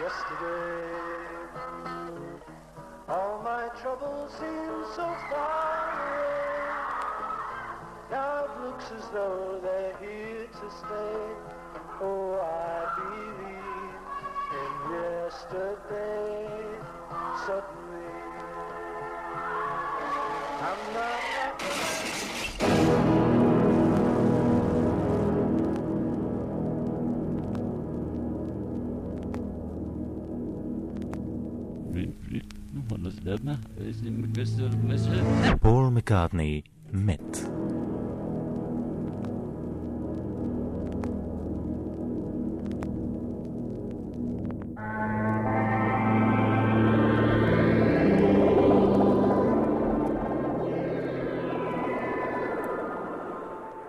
yesterday. All my troubles seem so far away. Now it looks as though they're here to stay. Oh, I believe in yesterday. Suddenly, I'm not פול מקארטני מת.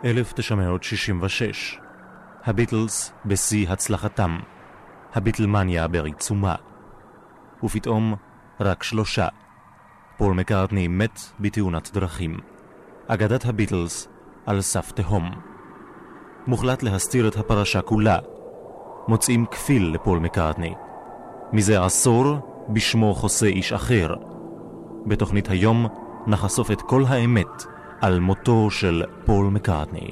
"1966. הביטלס בשיא הצלחתם. הביטלמניה בעיצומה. ופתאום רק שלושה. פול מקארטני מת בתאונת דרכים. אגדת הביטלס על סף תהום. מוחלט להסתיר את הפרשה כולה. מוצאים כפיל לפול מקארטני. מזה עשור בשמו חוסה איש אחר. בתוכנית היום נחשוף את כל האמת על מותו של פול מקארטני.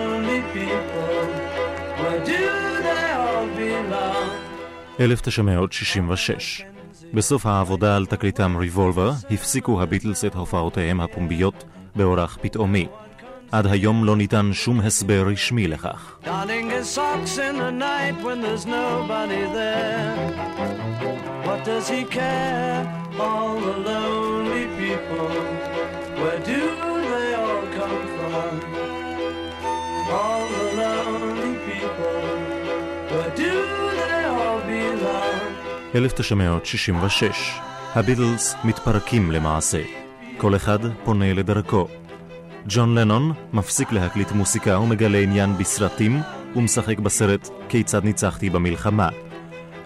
1966. בסוף העבודה על תקליטם ריבולבר, הפסיקו הביטלס את הופעותיהם הפומביות באורח פתאומי. עד היום לא ניתן שום הסבר רשמי לכך. Darning his 1966. הביטלס מתפרקים למעשה. כל אחד פונה לדרכו. ג'ון לנון מפסיק להקליט מוסיקה ומגלה עניין בסרטים ומשחק בסרט "כיצד ניצחתי במלחמה".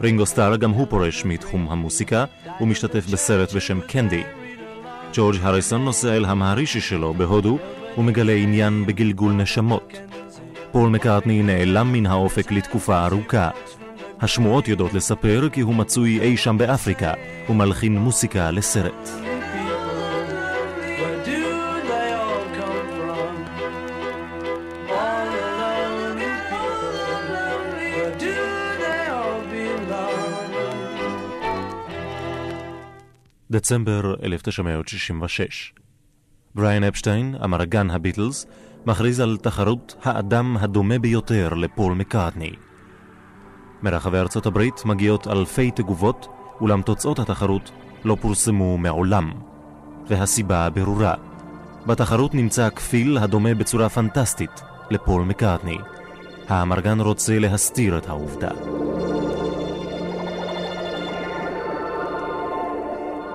רינגו סטאר גם הוא פורש מתחום המוסיקה ומשתתף בסרט בשם קנדי. ג'ורג' הריסון נוסע אל המהרישי שלו בהודו ומגלה עניין בגלגול נשמות. פול מקארטני נעלם מן האופק לתקופה ארוכה. השמועות יודעות לספר כי הוא מצוי אי שם באפריקה ומלחין מוסיקה לסרט. דצמבר 1966. בריאן אפשטיין, אמרגן הביטלס, מכריז על תחרות האדם הדומה ביותר לפול מקארטני. מרחבי ארצות הברית מגיעות אלפי תגובות, אולם תוצאות התחרות לא פורסמו מעולם. והסיבה ברורה. בתחרות נמצא כפיל הדומה בצורה פנטסטית לפול מקארטני. האמרגן רוצה להסתיר את העובדה.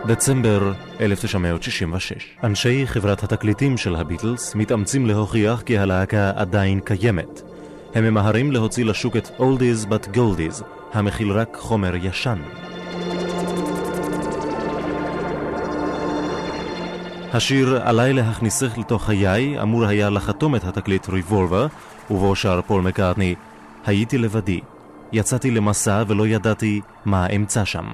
דצמבר 1966. אנשי חברת התקליטים של הביטלס מתאמצים להוכיח כי הלהקה עדיין קיימת. הם ממהרים להוציא לשוק את Oldies but Goldies, המכיל רק חומר ישן. השיר "עליי להכניסך לתוך חיי" אמור היה לחתום את התקליט ריבולבר, ובו שר פול מקארטני "הייתי לבדי, יצאתי למסע ולא ידעתי מה אמצא שם".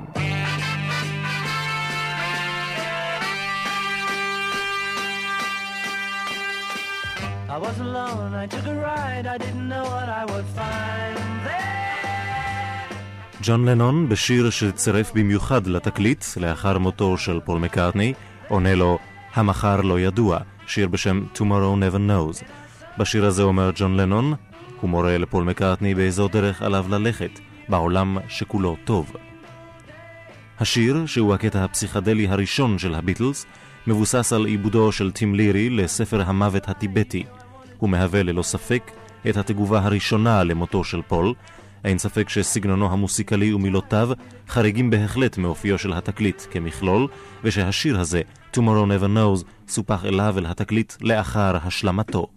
I was alone, I took a ride, I didn't know what I would find there. ג'ון לנון, בשיר שצירף במיוחד לתקליט, לאחר מותו של פול מקארטני, עונה לו "המחר לא ידוע", שיר בשם Tomorrow Never Knows. בשיר הזה אומר ג'ון לנון, הוא מורה לפול מקארטני באיזו דרך עליו ללכת, בעולם שכולו טוב. השיר, שהוא הקטע הפסיכדלי הראשון של הביטלס, מבוסס על עיבודו של טים לירי לספר המוות הטיבטי. הוא מהווה ללא ספק את התגובה הראשונה למותו של פול. אין ספק שסגנונו המוסיקלי ומילותיו חריגים בהחלט מאופיו של התקליט כמכלול, ושהשיר הזה, Tomorrow Never Knows, סופח אליו אל התקליט לאחר השלמתו.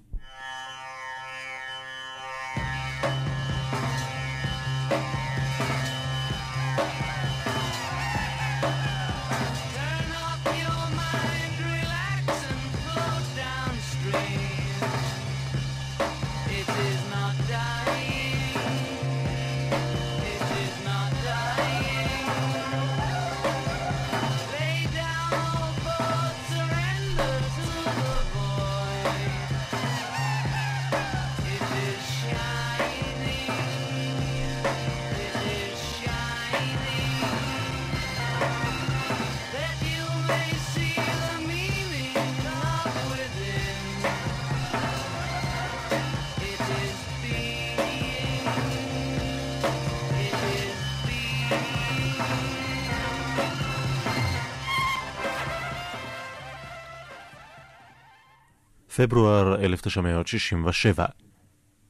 פברואר 1967.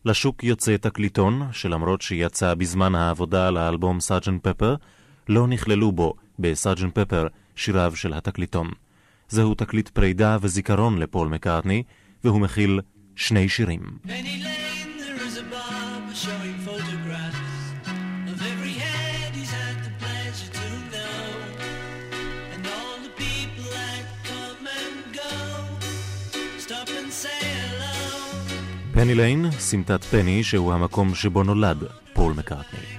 לשוק יוצא תקליטון, שלמרות שיצא בזמן העבודה על האלבום סארג'נט פפר, לא נכללו בו, בסארג'נט פפר, שיריו של התקליטון. זהו תקליט פרידה וזיכרון לפול מקארטני, והוא מכיל שני שירים. פני ליין, סמטת פני, שהוא המקום שבו נולד פול מקארטני.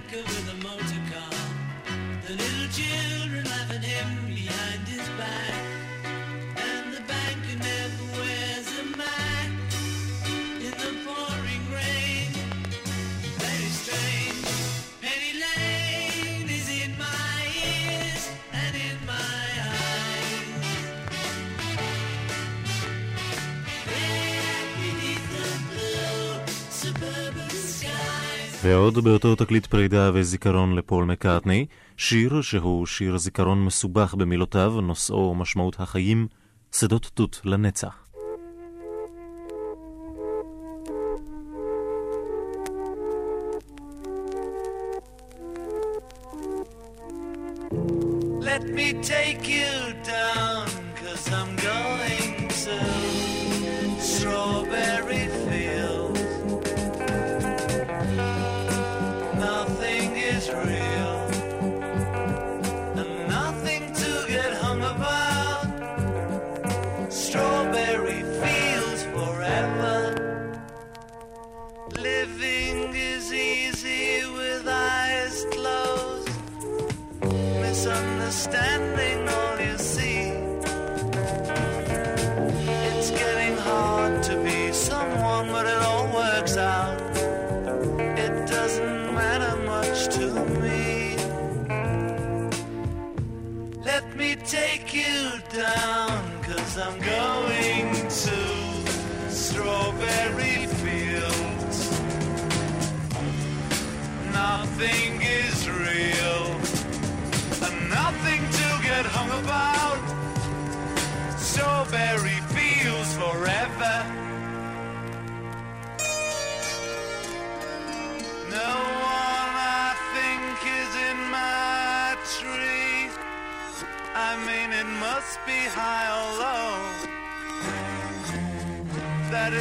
ועוד באותו תקליט פרידה וזיכרון לפול מקארטני, שיר שהוא שיר זיכרון מסובך במילותיו, נושאו ומשמעות החיים, שדות תות לנצח. Let me take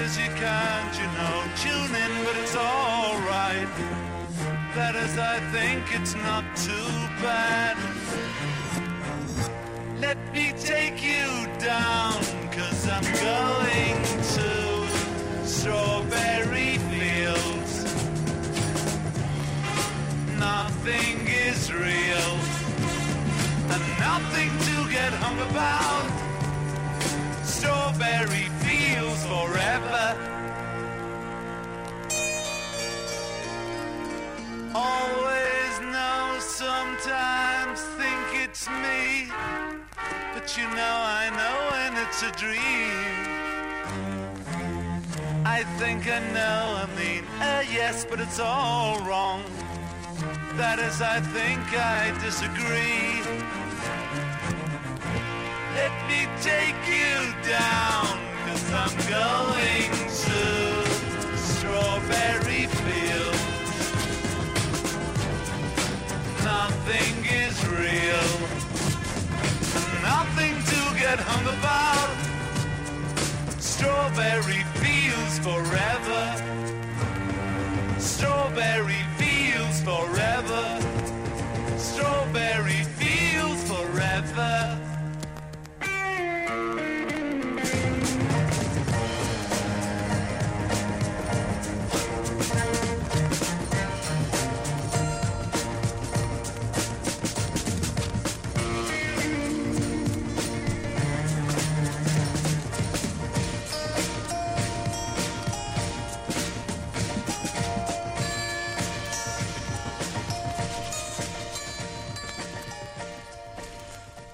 as you can't, you know. Tune in, but it's alright. That is, I think it's not too bad. Let me take you down, cause I'm going to throw me. But you know, I know when it's a dream. I think I know, I mean, uh, yes, but it's all wrong. That is, I think I disagree. Let me take you down, cause I'm going to strawberry fields. Nothing is real, nothing to get hung about. Strawberry fields forever. Strawberry fields forever. Strawberry fields forever.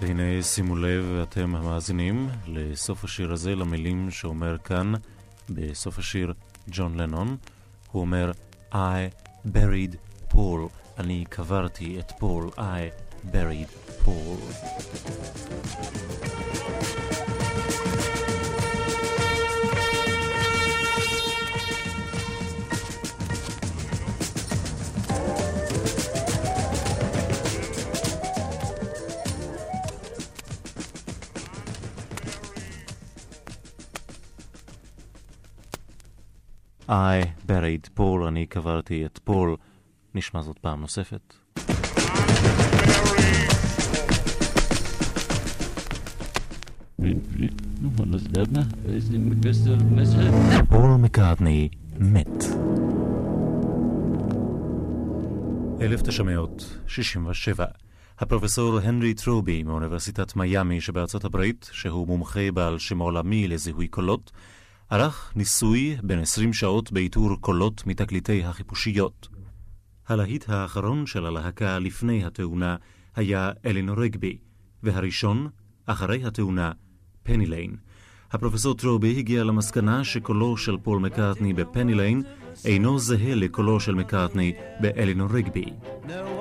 והנה שימו לב, אתם המאזינים, לסוף השיר הזה, למילים שאומר כאן, בסוף השיר, ג'ון לנון, הוא אומר, I buried Paul, אני קברתי את פול, I buried Paul. I buried פול, אני קברתי את פול. נשמע זאת פעם נוספת. פול מקארטני מת. 1967 הפרופסור הנרי טרובי מאוניברסיטת מיאמי שבארצות הברית, שהוא מומחה בעל שם עולמי לזיהוי קולות, ערך ניסוי בן 20 שעות באיתור קולות מתקליטי החיפושיות. הלהיט האחרון של הלהקה לפני התאונה היה Eleanor Rigby, והראשון, אחרי התאונה, Penny Lane. הפרופסור טרובי הגיע למסקנה שקולו של פול מקארטני ב Penny Lane אינו זהה לקולו של מקארטני ב Eleanor Rigby. No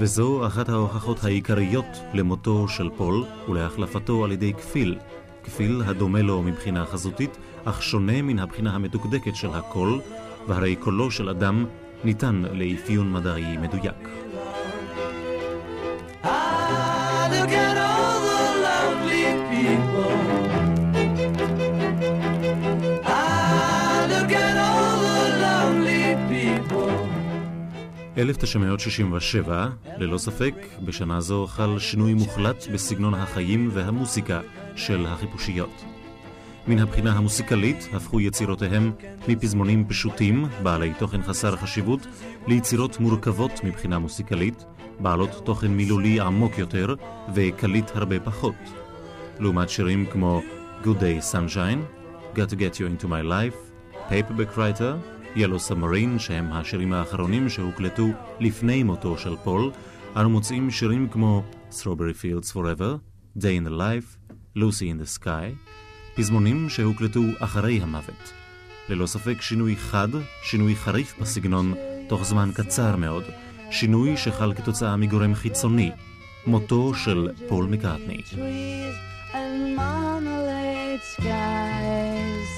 וזו אחת ההוכחות העיקריות למותו של פול ולהחלפתו על ידי כפיל. כפיל הדומה לו מבחינה חזותית, אך שונה מן הבחינה המדוקדקת של הקול, והרי קולו של אדם ניתן לאפיון מדעי מדויק. 1967, ללא ספק, בשנה זו חל שינוי מוחלט בסגנון החיים והמוסיקה של החיפושיות. מן הבחינה המוסיקלית הפכו יצירותיהם מפזמונים פשוטים, בעלי תוכן חסר חשיבות, ליצירות מורכבות מבחינה מוסיקלית, בעלות תוכן מילולי עמוק יותר וקליט הרבה פחות. לעומת שירים כמו Good Day Sunshine, Got to Get You Into My Life, Paperback Writer, Yellow Submarine, שהם השירים האחרונים שהוקלטו לפני מותו של פול, אנו מוצאים שירים כמו Strawberry Fields Forever, Day in the Life, Lucy in the Sky, פזמונים שהוקלטו אחרי המוות. ללא ספק שינוי חד, שינוי חריף בסגנון, תוך זמן קצר מאוד, שינוי שחל כתוצאה מגורם חיצוני, מותו של פול marmalade skies.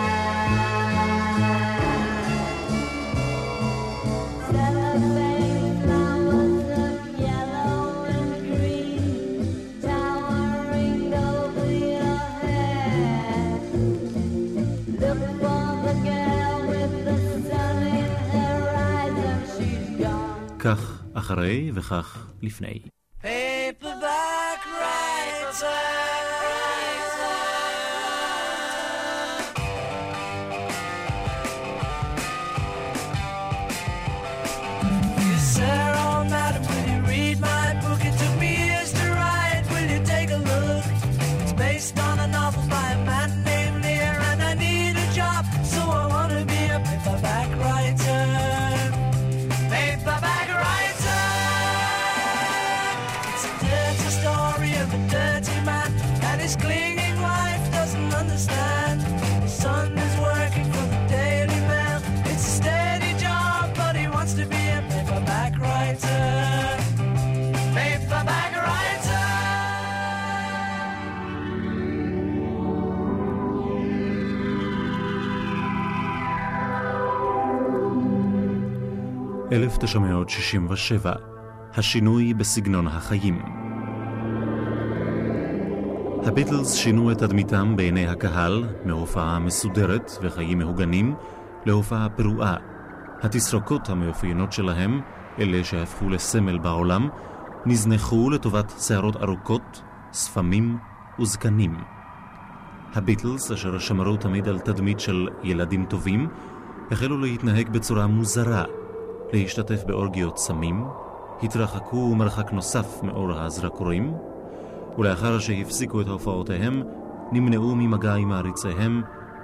אחרי וכך לפני. 1967, השינוי בסגנון החיים. הביטלס שינו את תדמיתם בעיני הקהל מהופעה מסודרת וחיים מהוגנים להופעה פרועה. התסרוקות המאופיינות שלהם, אלה שהפכו לסמל בעולם, נזנחו לטובת שערות ארוכות, שפמים וזקנים. הביטלס, אשר שמרו תמיד על תדמית של ילדים טובים, החלו להתנהג בצורה מוזרה, להשתתף באורגיות סמים, התרחקו מרחק נוסף מאור הזרקורים, ולאחר שהפסיקו את הופעותיהם, נמנעו ממגע עם מעריציהם,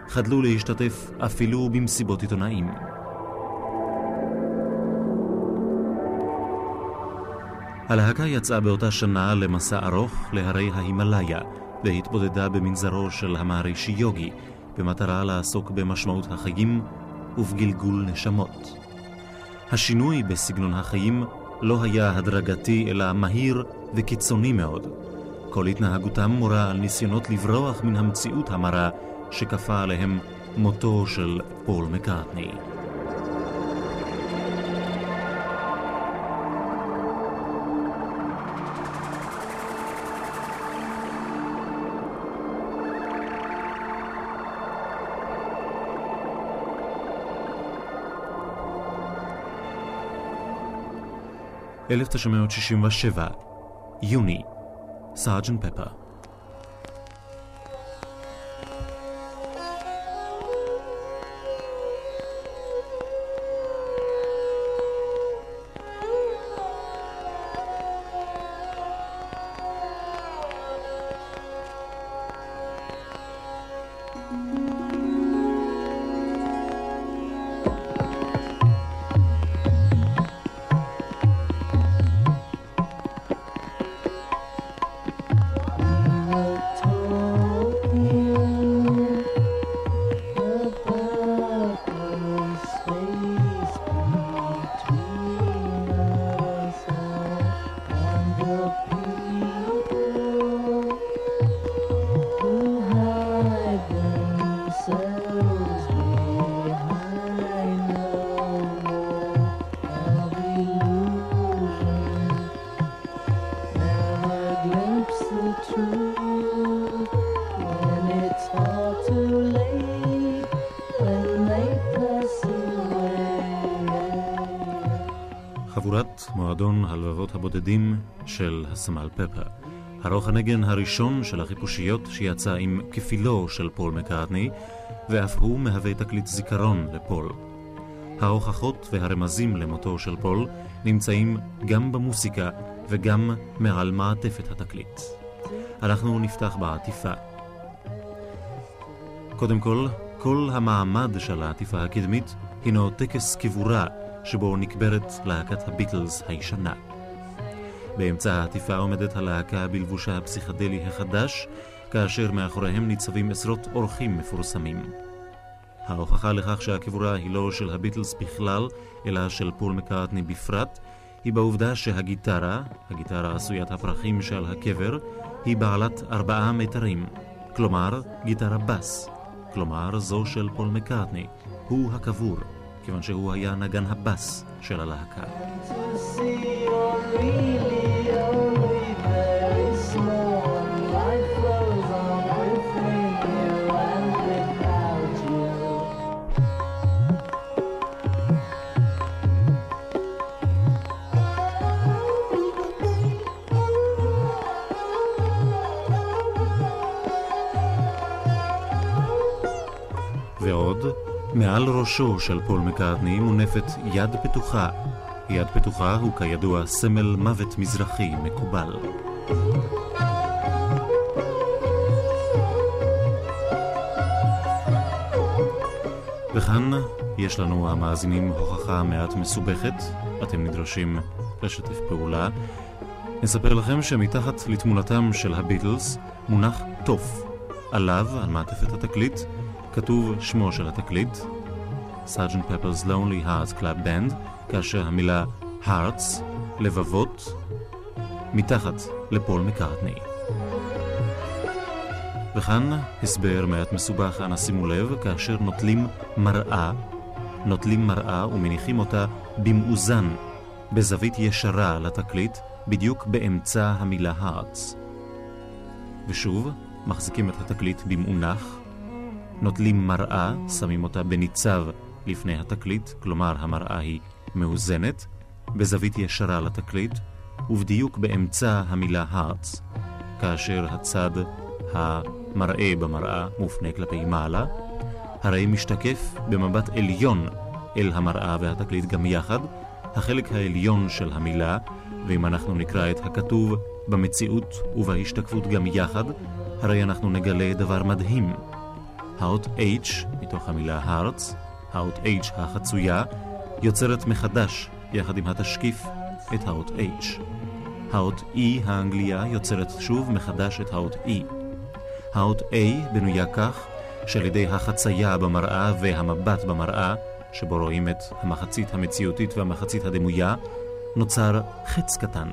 חדלו להשתתף אפילו במסיבות עיתונאים. הלהקה יצאה באותה שנה למסע ארוך להרי ההימאליה, והתבודדה במנזרו של המערישי יוגי, במטרה לעסוק במשמעות החיים ובגלגול נשמות. השינוי בסגנון החיים לא היה הדרגתי אלא מהיר וקיצוני מאוד. כל התנהגותם מורה על ניסיונות לברוח מן המציאות המרה שכפה עליהם מותו של פול מקארטני. ב-1967, יוני, סארג'נט פפר. מועדון הלבבות הבודדים של הסמל פפר. אריך הנגן הראשון של החיפושיות שיצא עם כפילו של פול מקארטני, ואף הוא מהווה תקליט זיכרון לפול. ההוכחות והרמזים למותו של פול נמצאים גם במוסיקה וגם מעל מעטפת התקליט. אנחנו נפתח בעטיפה. קודם כל, כל המעמד של העטיפה הקדמית הינו טקס קבורה שבו נקברת להקת הביטלס הישנה. באמצע העטיפה עומדת הלהקה בלבושה הפסיכדלי החדש, כאשר מאחוריהם ניצבים עשרות אורחים מפורסמים. ההוכחה לכך שהקבורה היא לא של הביטלס בכלל, אלא של פול מקארטני בפרט, היא בעובדה שהגיטרה, הגיטרה עשוית הפרחים שעל הקבר, היא בעלת ארבעה מיתרים, כלומר גיטרה בס, כלומר זו של פול מקארטני, הוא הקבור. כיוון שהוא היה נגן הבס של הלהקה. מעל ראשו של פול מקארטני מונפת יד פתוחה. יד פתוחה הוא כידוע סמל מוות מזרחי מקובל. וכאן יש לנו המאזינים הוכחה מעט מסובכת, אתם נדרשים לשתף פעולה. נספר לכם שמתחת לתמונתם של הביטלס מונח תוף. עליו, על מעטפת התקליט, כתוב שמו של התקליט, סארג'נט פפרס Lonely Hearts Club Band, כאשר המילה Hearts, לבבות, מתחת לפול מקארטני. וכאן הסבר מעט מסובך, אנא שימו לב, כאשר נוטלים מראה, נוטלים מראה ומניחים אותה במאוזן, בזווית ישרה על התקליט, בדיוק באמצע המילה הארץ. ושוב, מחזיקים את התקליט במאונח, נוטלים מראה, שמים אותה בניצב לפני התקליט, כלומר המראה היא מאוזנת, בזווית ישרה לתקליט, ובדיוק באמצע המילה הארץ, כאשר הצד המראה במראה מופנה כלפי מעלה, הרי משתקף במבט עליון אל המראה והתקליט גם יחד, החלק העליון של המילה, ואם אנחנו נקרא את הכתוב במציאות ובהשתקפות גם יחד, הרי אנחנו נגלה דבר מדהים. האות H, מתוך המילה הארץ, האות H החצויה, יוצרת מחדש, יחד עם התשקיף, את האות H. האות E האנגליה יוצרת שוב מחדש את האות E. האות A בנויה כך שעל ידי החצייה במראה והמבט במראה, שבו רואים את המחצית המציאותית והמחצית הדמויה, נוצר חץ קטן.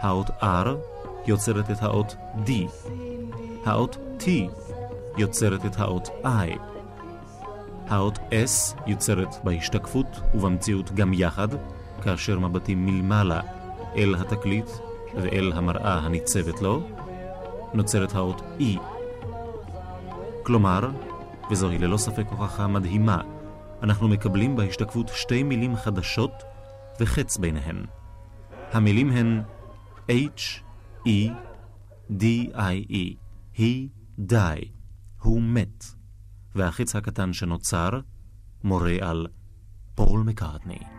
האות R יוצרת את האות D. האות T יוצרת את האות I. האות S יוצרת בהשתקפות ובמציאות גם יחד, כאשר מבטים מלמעלה אל התקליט ואל המראה הניצבת לו, נוצרת האות E. כלומר, וזוהי ללא ספק הוכחה מדהימה, אנחנו מקבלים בהשתקפות שתי מילים חדשות וחץ ביניהן. המילים הן H, E, D, I, E. he die, הוא מת. והחץ הקטן שנוצר מורה על פול מקארטני.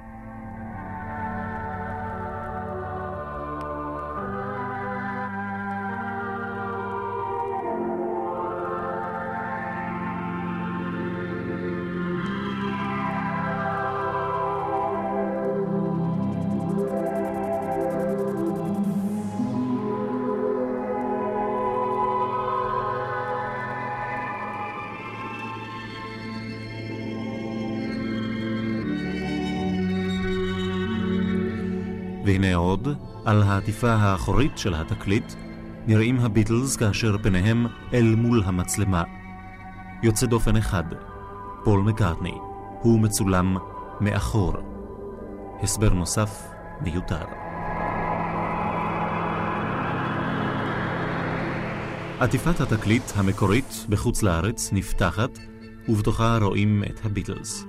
על העטיפה האחורית של התקליט, נראים הביטלס כאשר פניהם אל מול המצלמה. יוצא דופן אחד, פול מקארטני, הוא מצולם מאחור. הסבר נוסף מיותר. עטיפת התקליט המקורית בחוץ לארץ נפתחת, ובתוכה רואים את הביטלס.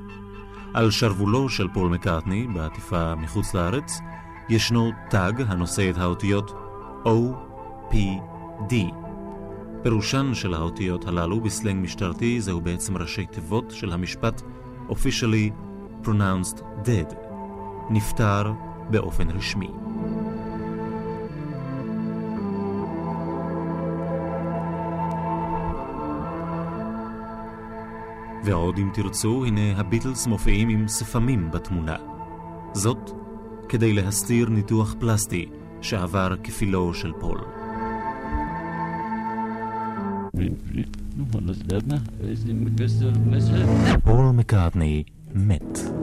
על שרוולו של פול מקארטני, בעטיפה מחוץ לארץ, ישנו תג הנושא את האותיות OPD. פירושן של האותיות הללו בסלנג משטרתי זהו בעצם ראשי תיבות של המשפט officially pronounced dead, נפטר באופן רשמי. ועוד אם תרצו, הנה הביטלס מופיעים עם שפמים בתמונה. זאת כדי להסתיר ניתוח פלסטי שעבר כפילו של פול. פול מקארטני מת.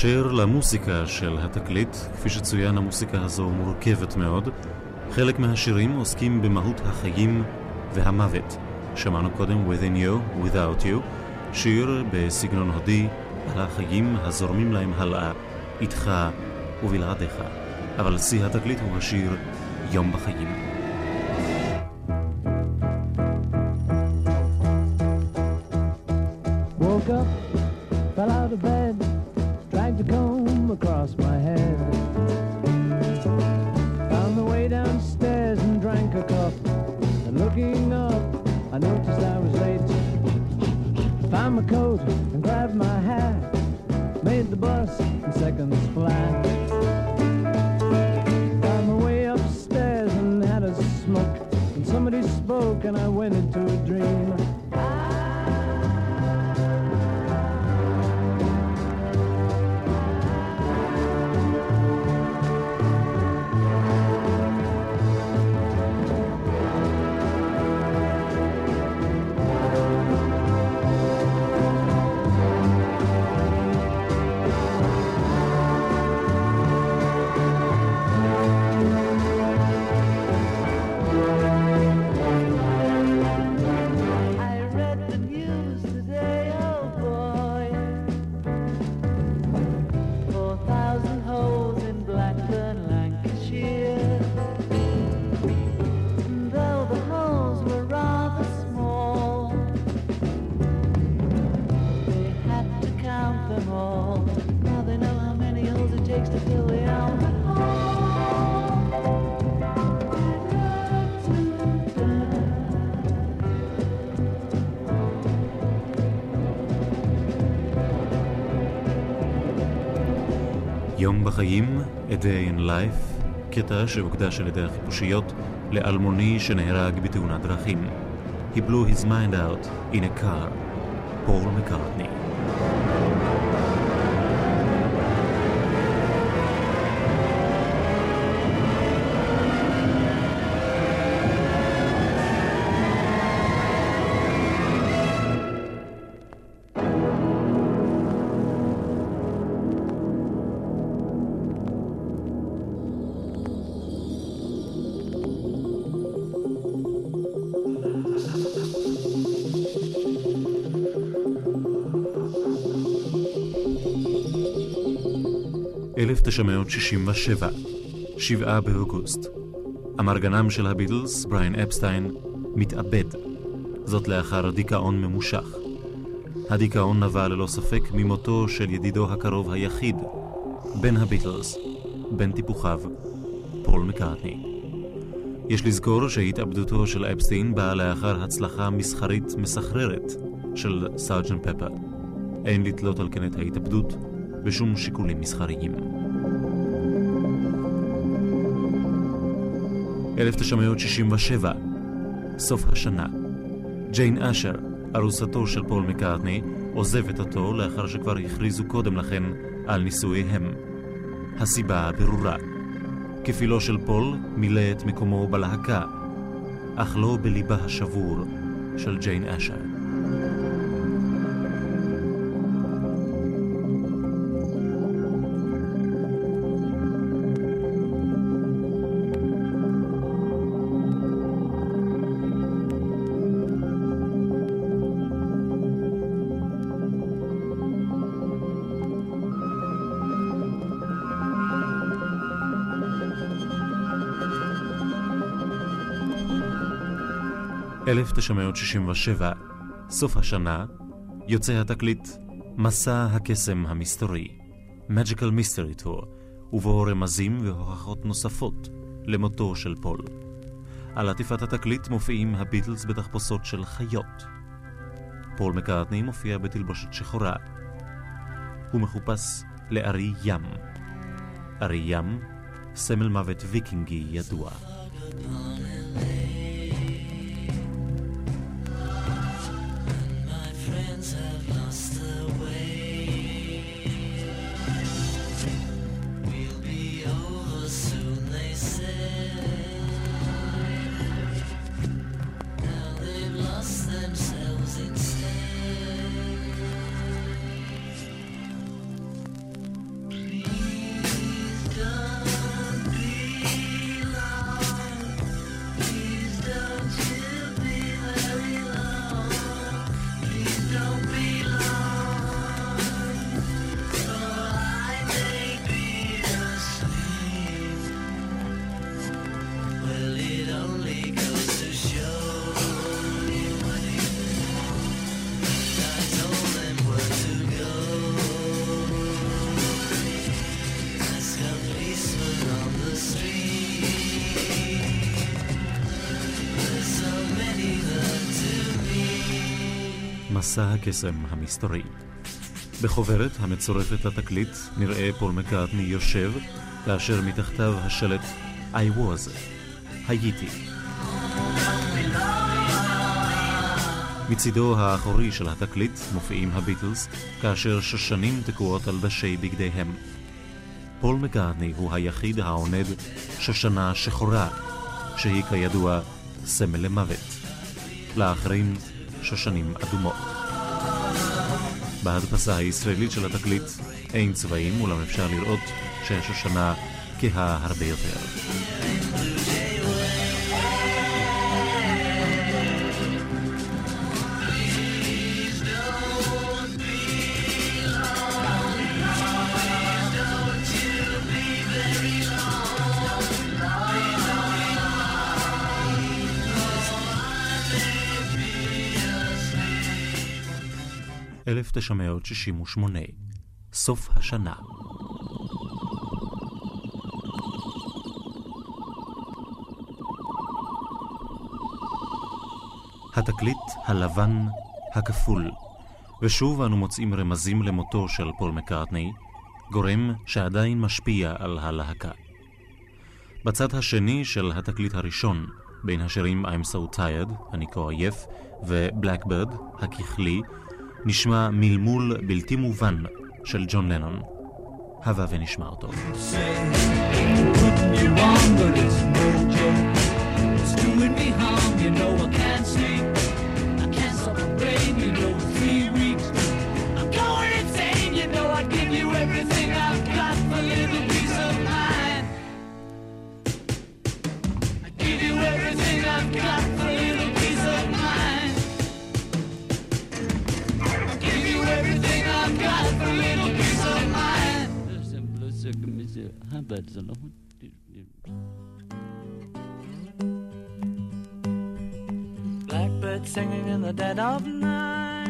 אשר למוסיקה של התקליט, כפי שצוין המוסיקה הזו מורכבת מאוד. חלק מהשירים עוסקים במהות החיים והמוות. שמענו קודם Within You, Without You, שיר בסגנון הודי על החיים הזורמים להם הלאה, איתך ובלעדיך. אבל שיא התקליט הוא השיר יום בחיים. And I went into a dream. בחיים, A Day in Life, קטע שהוקדש על ידי החיפושיות לאלמוני שנהרג בתאונת דרכים. He blew his mind out in a car, פול מקארטני. אלף תשע מאות שישים ושבע, שבעה באוגוסט. אמרגנם של הביטלס, בריין אפסטיין, מתאבד. זאת לאחר דיכאון ממושך. הדיכאון נבע ללא ספק ממותו של ידידו הקרוב היחיד, בן הביטלס, בן טיפוחיו, פול מקארטני. יש לזכור שהתאבדותו של אפסטין באה לאחר הצלחה מסחרית מסחררת של Sergeant Pepper. אין לתלות על כן את ההתאבדות בשום שיקולים מסחריים. 1967, סוף השנה. ג'יין אשר, ארוסתו של פול מקארטני, עוזבת אותו לאחר שכבר הכריזו קודם לכן על נישואיהם. הסיבה ברורה. כפילו של פול מילא את מקומו בלהקה, אך לא בליבה השבור של ג'יין אשר. ב-1967, סוף השנה, יוצא התקליט מסע הקסם המסתורי, Magical Mystery Tour, ובו רמזים והוכחות נוספות למותו של פול. על עטיפת התקליט מופיעים הביטלס בתחפושות של חיות. פול מקארטני מופיע בתלבושת שחורה. הוא מחופש לארי ים. ארי ים, סמל מוות ויקינגי ידוע. מסע הקסם המסתורי. בחוברת המצורפת לתקליט נראה פול מקארטני יושב, כאשר מתחתיו השלט I was, הייתי. מצידו האחורי של התקליט מופיעים הביטלס, כאשר שושנים תקועות על דשי בגדיהם. פול מקארטני הוא היחיד העונד שושנה שחורה, שהיא כידוע סמל למוות. לאחרים שושנים אדומות. בהדפסה הישראלית של התקליט אין צבעים, אולם אפשר לראות שהשושנה כהה הרבה יותר. אלף תשע מאות שישים ושמונה, סוף השנה. התקליט הלבן הכפול, ושוב אנו מוצאים רמזים למותו של פול מקארטני, גורם שעדיין משפיע על הלהקה. בצד השני של התקליט הראשון, בין השירים I'm So Tired, אני כה עייף, ו-Blackbird, הככלי, נשמע מלמול בלתי מובן של ג'ון לנון. הבה ונשמע אותו. putting Blackbird singing in the dead of night.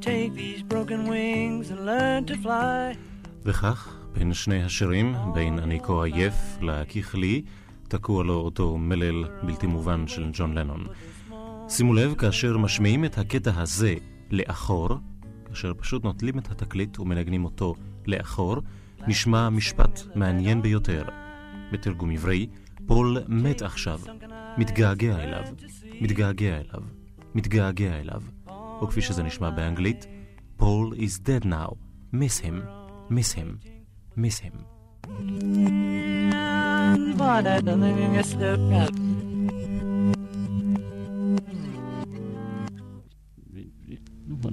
Take these broken wings and learn to fly. וכך, בין שני השירים, בין אני כה עייף לככלי, תקוע לו אותו מלל בלתי מובן של ג'ון לנון. שימו לב, כאשר משמיעים את הקטע הזה לאחור, כאשר פשוט נוטלים את התקליט ומנגנים אותו לאחור, נשמע משפט מעניין ביותר. בתרגום עברי, פול מת עכשיו, מתגעגע אליו, מתגעגע אליו, מתגעגע אליו. או כפי שזה נשמע באנגלית, Paul is dead now, miss him, miss him, miss him.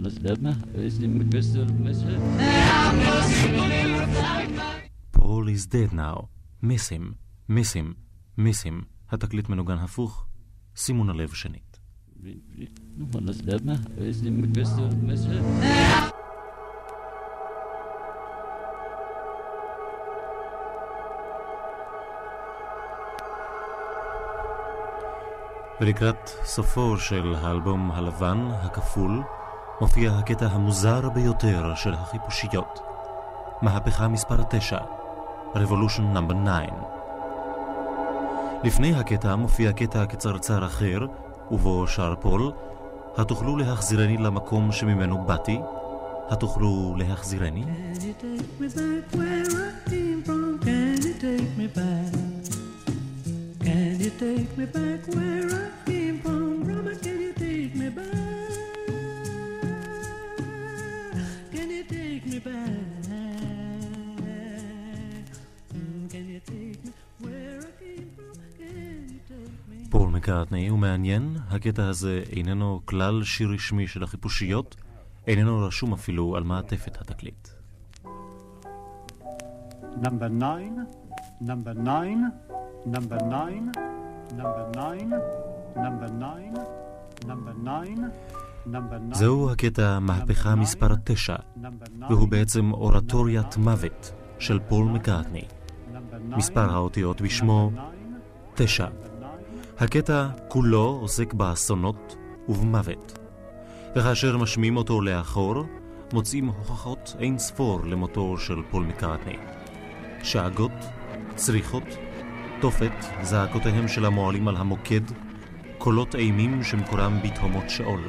Out. Paul is dead now, miss him, miss him, miss him. התקליט מנוגן הפוך, שימו נא לב שנית. ולקראת סופו של האלבום הלבן, הכפול, מופיע הקטע המוזר ביותר של החיפושיות. מהפכה מספר 9, Revolution נאמבר 9. לפני הקטע מופיע קטע קצרצר אחר, ובו שר פול, התוכלו להחזירני למקום שממנו באתי? התוכלו להחזירני? Can you take me back where I came from? Back? Can you take me back מקארטני הוא מעניין, הקטע הזה איננו כלל שיר רשמי של החיפושיות, איננו רשום אפילו על מעטפת התקליט. Number number number number number number. זהו הקטע מהפכה מספר 9, והוא בעצם אורטוריית מוות של פול מקארטני. מספר האותיות בשמו 9. הקטע כולו עוסק באסונות ובמוות. וכאשר משמיעים אותו לאחור, מוצאים הוכחות אין ספור למותו של פול מקארטני. שאגות, צריכות, תופת, זעקותיהם של המועלים על המוקד, קולות אימים שמקורם בתהומות שאול.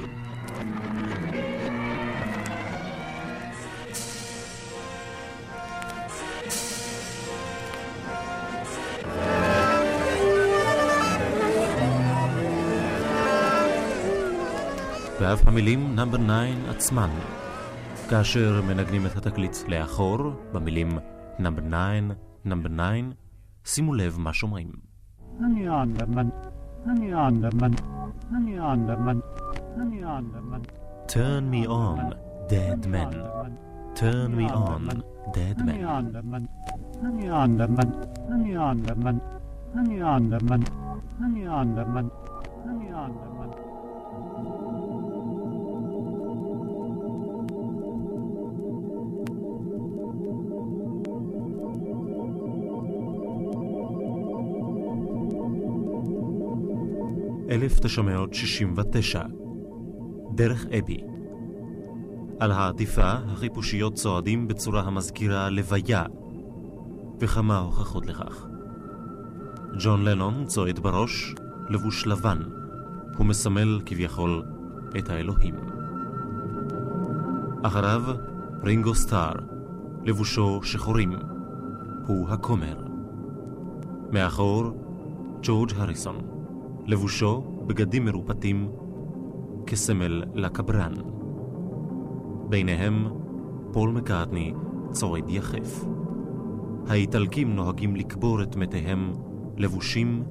ואילו המילים number 9 עצמן. כאשר מנגנים את התקליט לאחור, במילים number 9, number 9, שימו לב מה שומעים. אני אנדרמן, אני אנדרמן, אני אנדרמן, אני אנדרמן. Turn me on, dead man. Turn me on, dead man. אני אנדרמן, אני אנדרמן, אני אנדרמן, אני אנדרמן, אני אנדרמן, אני אנדרמן. 1969. דרך אבי. על העטיפה החיפושיות צועדים בצורה המזכירה לוויה, וכמה הוכחות לכך. ג'ון לנון צועד בראש, לבוש לבן. הוא מסמל כביכול את האלוהים. אחריו, רינגו סטאר, לבושו שחורים. הוא הכומר. מאחור, ג'ורג' הריסון. לבושו בגדים מרופטים כסמל לקברן. ביניהם פול מקארטני צועד יחף. האיטלקים נוהגים לקבור את מתיהם לבושים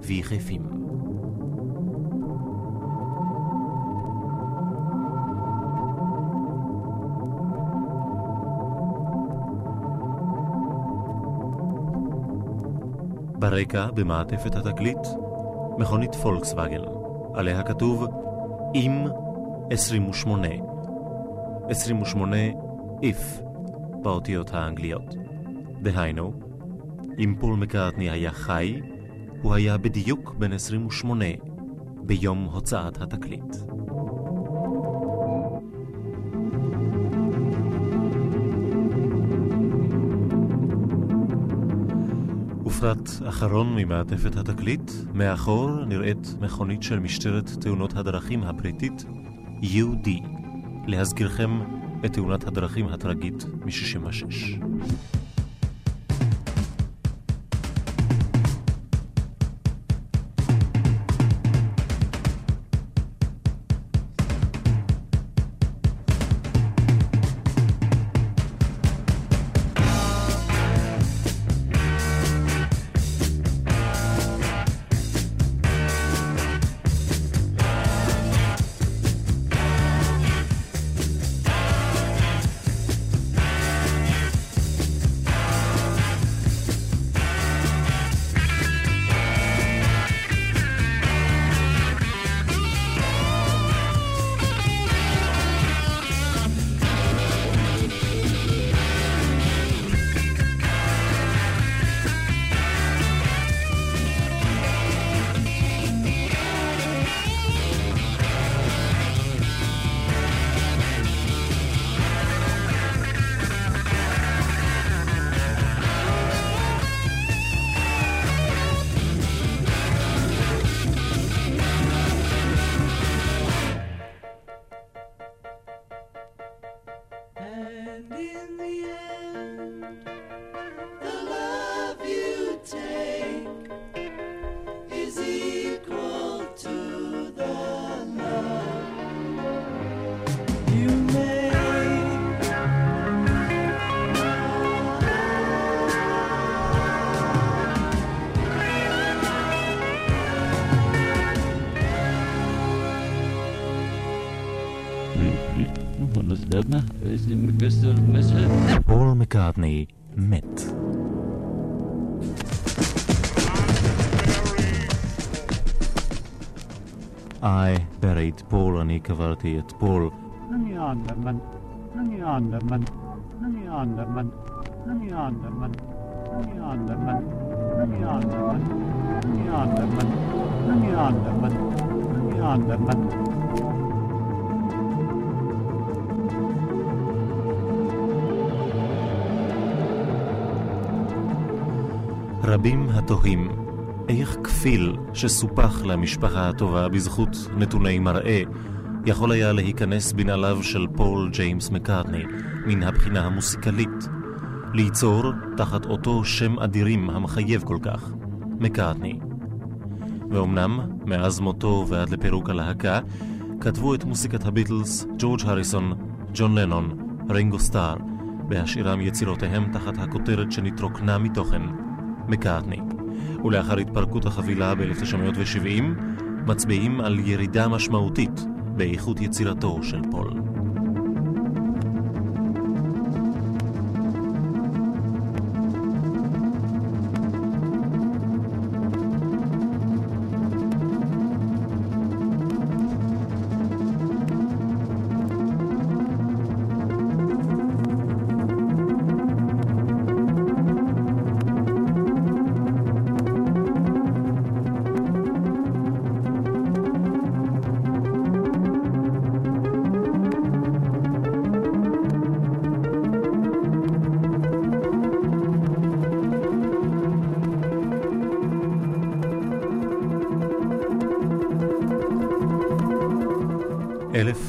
ויחפים. ברקע, במעטפת התקליט, מכונית פולקסווגן, עליה כתוב עם 28. 28 if באותיות האנגליות. דהיינו, אם פול מקארטני היה חי, הוא היה בדיוק בן 28 ביום הוצאת התקליט. ופרט אחרון ממעטפת התקליט, מאחור נראית מכונית של משטרת תאונות הדרכים הבריטית UD, להזכירכם את תאונת הדרכים הטרגית מ-66. Lama, is in Crystal Message. פול מקארטני מת. I buried פול, אני קברתי את פול. Honey on the man, honey on the man, honey on the man, honey on the man, honey on the man, honey on the man, honey on רבים התוהים איך כפיל שסופח למשפחה הטובה בזכות נתוני מראה יכול היה להיכנס בנעליו של פול ג'יימס מקארטני מן הבחינה המוסיקלית, ליצור תחת אותו שם אדירים המחייב כל כך, מקארטני. ואומנם, מאז מותו ועד לפירוק הלהקה, כתבו את מוסיקת הביטלס ג'ורג' הריסון, ג'ון לנון, רינגו סטאר, בהשאירם יצירותיהם תחת הכותרת שנתרוקנה מתוכן, מקארטני. ולאחר התפרקות החבילה ב-1970, מצביעים על ירידה משמעותית באיכות יצירתו של פול.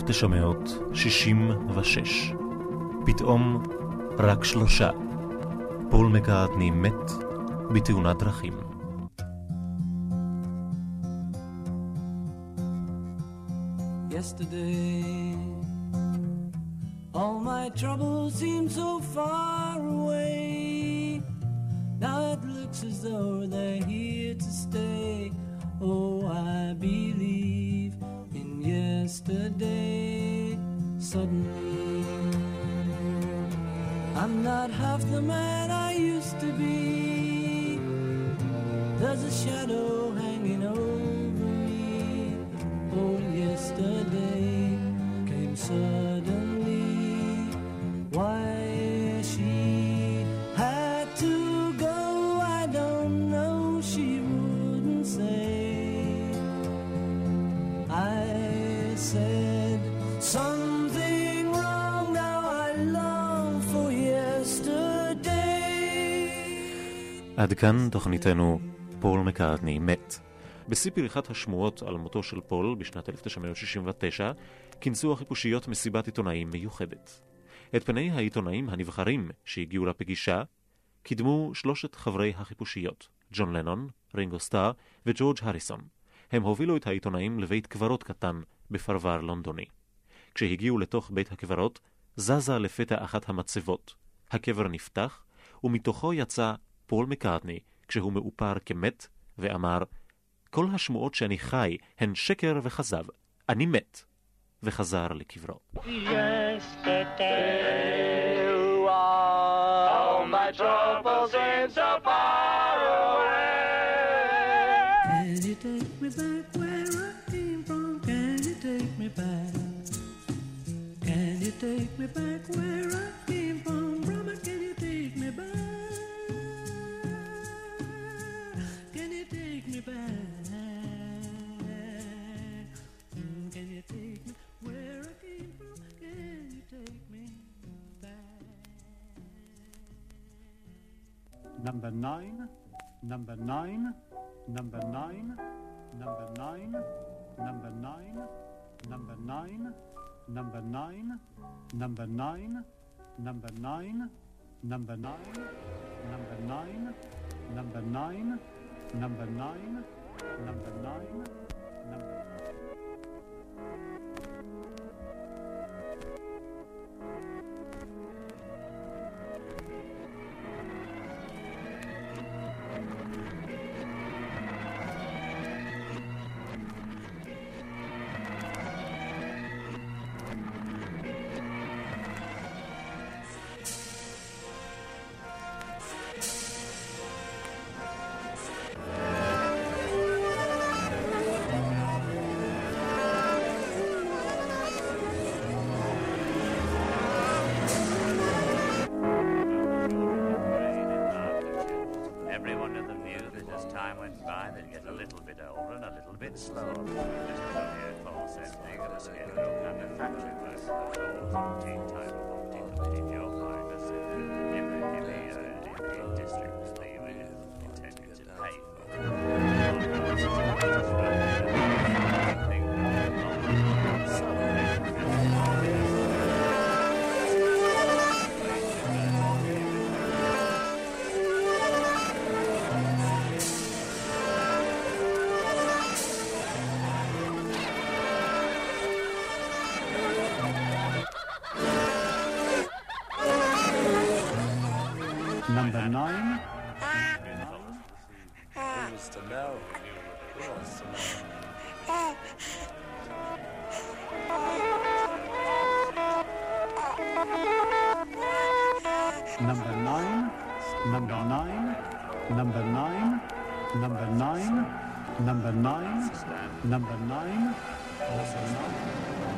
1966. פתאום רק שלושה. פול מקארטני מת בתאונת דרכים. Yesterday, all my troubles כאן תוכניתנו פול מקארטני מת. בשיא פריחת השמועות על מותו של פול בשנת 1969, כינסו החיפושיות מסיבת עיתונאים מיוחדת. את פני העיתונאים הנבחרים שהגיעו לפגישה, קידמו שלושת חברי החיפושיות, ג'ון לנון, רינגו סטאר וג'ורג' הריסון. הם הובילו את העיתונאים לבית קברות קטן בפרבר לונדוני. כשהגיעו לתוך בית הקברות, זזה לפתע אחת המצבות. הקבר נפתח, ומתוכו יצא פול מקארטני, כשהוא מאופר כמת, ואמר, כל השמועות שאני חי הן שקר וכזב. אני מת. וחזר לקברו. Can Number nine, number nine, number nine, number nine, number nine, number nine, number nine, number nine, number nine, number nine, number nine, number nine, number nine, number nine, bit slower. number nine, number nine, number nine, number nine, number nine, number nine, number nine.